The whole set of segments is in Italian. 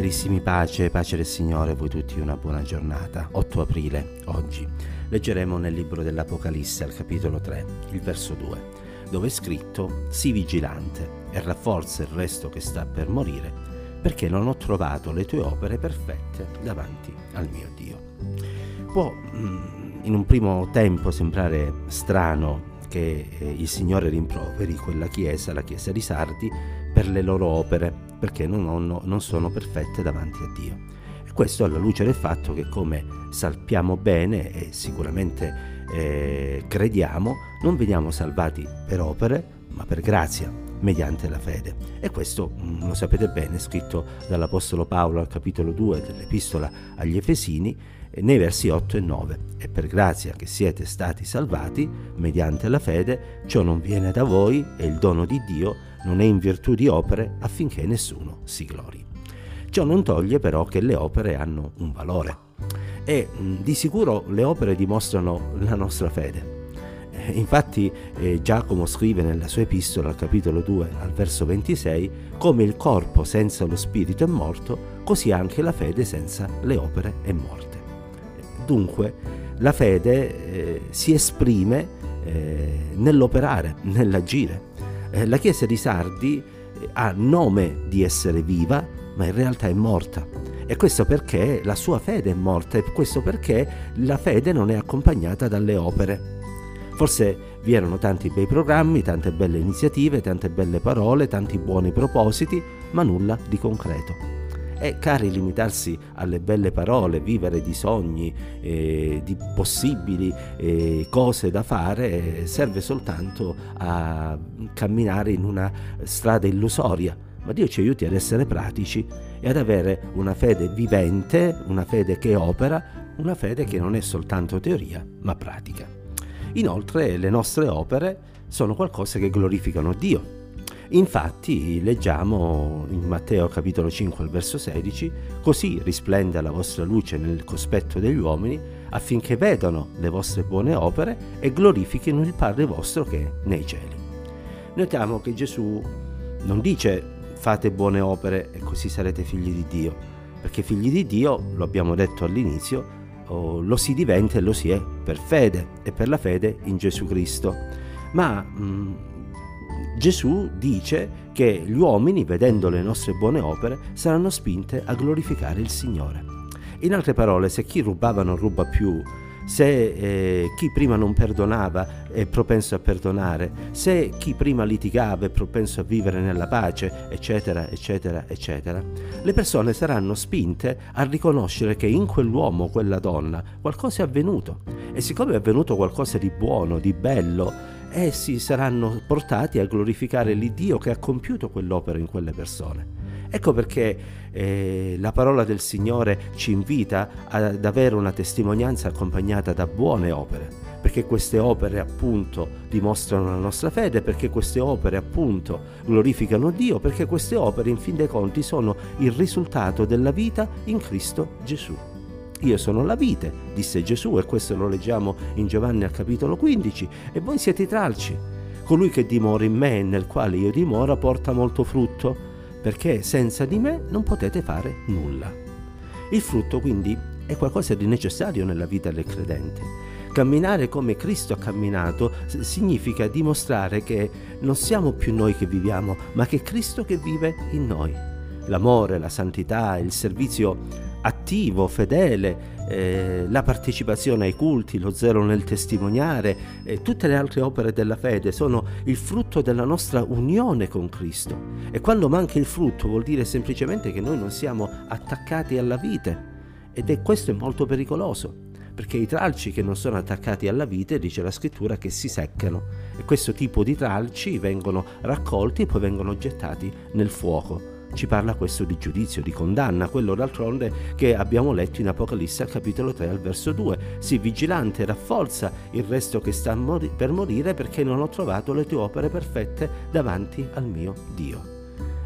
Carissimi pace, pace del Signore, voi tutti una buona giornata. 8 aprile, oggi, leggeremo nel libro dell'Apocalisse al capitolo 3, il verso 2, dove è scritto Sii vigilante e rafforza il resto che sta per morire, perché non ho trovato le tue opere perfette davanti al mio Dio. Può mm, in un primo tempo sembrare strano che eh, il Signore rimproveri quella chiesa, la chiesa di Sardi, per le loro opere, perché non, hanno, non sono perfette davanti a Dio. E questo alla luce del fatto che, come sappiamo bene e sicuramente eh, crediamo, non veniamo salvati per opere, ma per grazia, mediante la fede. E questo mm, lo sapete bene, scritto dall'Apostolo Paolo al capitolo 2 dell'Epistola agli Efesini, nei versi 8 e 9. E per grazia che siete stati salvati, mediante la fede, ciò non viene da voi, è il dono di Dio, non è in virtù di opere, affinché nessuno si glori. Ciò non toglie però che le opere hanno un valore e di sicuro le opere dimostrano la nostra fede. Eh, infatti eh, Giacomo scrive nella sua epistola al capitolo 2 al verso 26 come il corpo senza lo spirito è morto, così anche la fede senza le opere è morta. Dunque la fede eh, si esprime eh, nell'operare, nell'agire. Eh, la Chiesa di Sardi eh, ha nome di essere viva, ma in realtà è morta. E questo perché la sua fede è morta e questo perché la fede non è accompagnata dalle opere. Forse vi erano tanti bei programmi, tante belle iniziative, tante belle parole, tanti buoni propositi, ma nulla di concreto. È cari limitarsi alle belle parole, vivere di sogni, eh, di possibili eh, cose da fare, serve soltanto a camminare in una strada illusoria. Ma Dio ci aiuti ad essere pratici e ad avere una fede vivente, una fede che opera, una fede che non è soltanto teoria, ma pratica. Inoltre le nostre opere sono qualcosa che glorificano Dio Infatti leggiamo in Matteo capitolo 5 al verso 16, così risplenda la vostra luce nel cospetto degli uomini affinché vedano le vostre buone opere e glorifichino il Padre vostro che è nei cieli. Notiamo che Gesù non dice fate buone opere e così sarete figli di Dio, perché figli di Dio, lo abbiamo detto all'inizio, lo si diventa e lo si è per fede e per la fede in Gesù Cristo. Ma mh, mm, Gesù dice che gli uomini, vedendo le nostre buone opere, saranno spinte a glorificare il Signore. In altre parole, se chi rubava non ruba più, se eh, chi prima non perdonava è propenso a perdonare, se chi prima litigava è propenso a vivere nella pace, eccetera, eccetera, eccetera, le persone saranno spinte a riconoscere che in quell'uomo, quella donna, qualcosa è avvenuto. E siccome è avvenuto qualcosa di buono, di bello, essi saranno portati a glorificare l'Iddio che ha compiuto quell'opera in quelle persone. Ecco perché eh, la parola del Signore ci invita ad avere una testimonianza accompagnata da buone opere, perché queste opere appunto dimostrano la nostra fede, perché queste opere appunto glorificano Dio, perché queste opere in fin dei conti sono il risultato della vita in Cristo Gesù. Io sono la vite, disse Gesù, e questo lo leggiamo in Giovanni al capitolo 15, e voi siete i tralci. Colui che dimora in me e nel quale io dimoro porta molto frutto, perché senza di me non potete fare nulla. Il frutto quindi è qualcosa di necessario nella vita del credente. Camminare come Cristo ha camminato significa dimostrare che non siamo più noi che viviamo, ma che è Cristo che vive in noi. L'amore, la santità, il servizio attivo, fedele, eh, la partecipazione ai culti, lo zelo nel testimoniare, eh, tutte le altre opere della fede sono il frutto della nostra unione con Cristo. E quando manca il frutto vuol dire semplicemente che noi non siamo attaccati alla vite. Ed è questo è molto pericoloso, perché i tralci che non sono attaccati alla vite, dice la scrittura, che si seccano. E questo tipo di tralci vengono raccolti e poi vengono gettati nel fuoco ci parla questo di giudizio, di condanna, quello d'altronde che abbiamo letto in Apocalisse al capitolo 3 al verso 2. Sii vigilante, rafforza il resto che sta per morire perché non ho trovato le tue opere perfette davanti al mio Dio.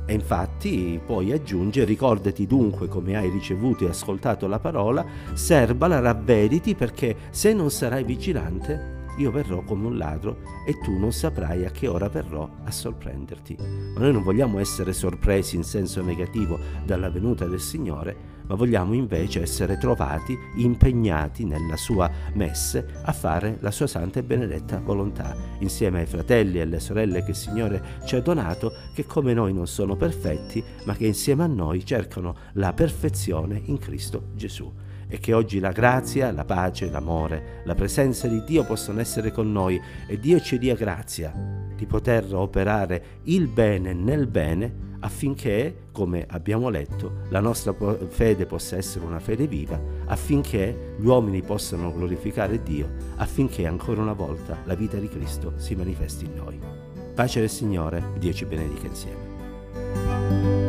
E infatti poi aggiunge, ricordati dunque come hai ricevuto e ascoltato la parola, serbala, ravvediti perché se non sarai vigilante io verrò come un ladro e tu non saprai a che ora verrò a sorprenderti. Ma noi non vogliamo essere sorpresi in senso negativo dalla venuta del Signore, ma vogliamo invece essere trovati impegnati nella sua messe a fare la sua santa e benedetta volontà, insieme ai fratelli e alle sorelle che il Signore ci ha donato, che come noi non sono perfetti, ma che insieme a noi cercano la perfezione in Cristo Gesù e che oggi la grazia, la pace, l'amore, la presenza di Dio possano essere con noi e Dio ci dia grazia di poter operare il bene nel bene affinché, come abbiamo letto, la nostra fede possa essere una fede viva, affinché gli uomini possano glorificare Dio, affinché ancora una volta la vita di Cristo si manifesti in noi. Pace del Signore, Dio ci benedica insieme.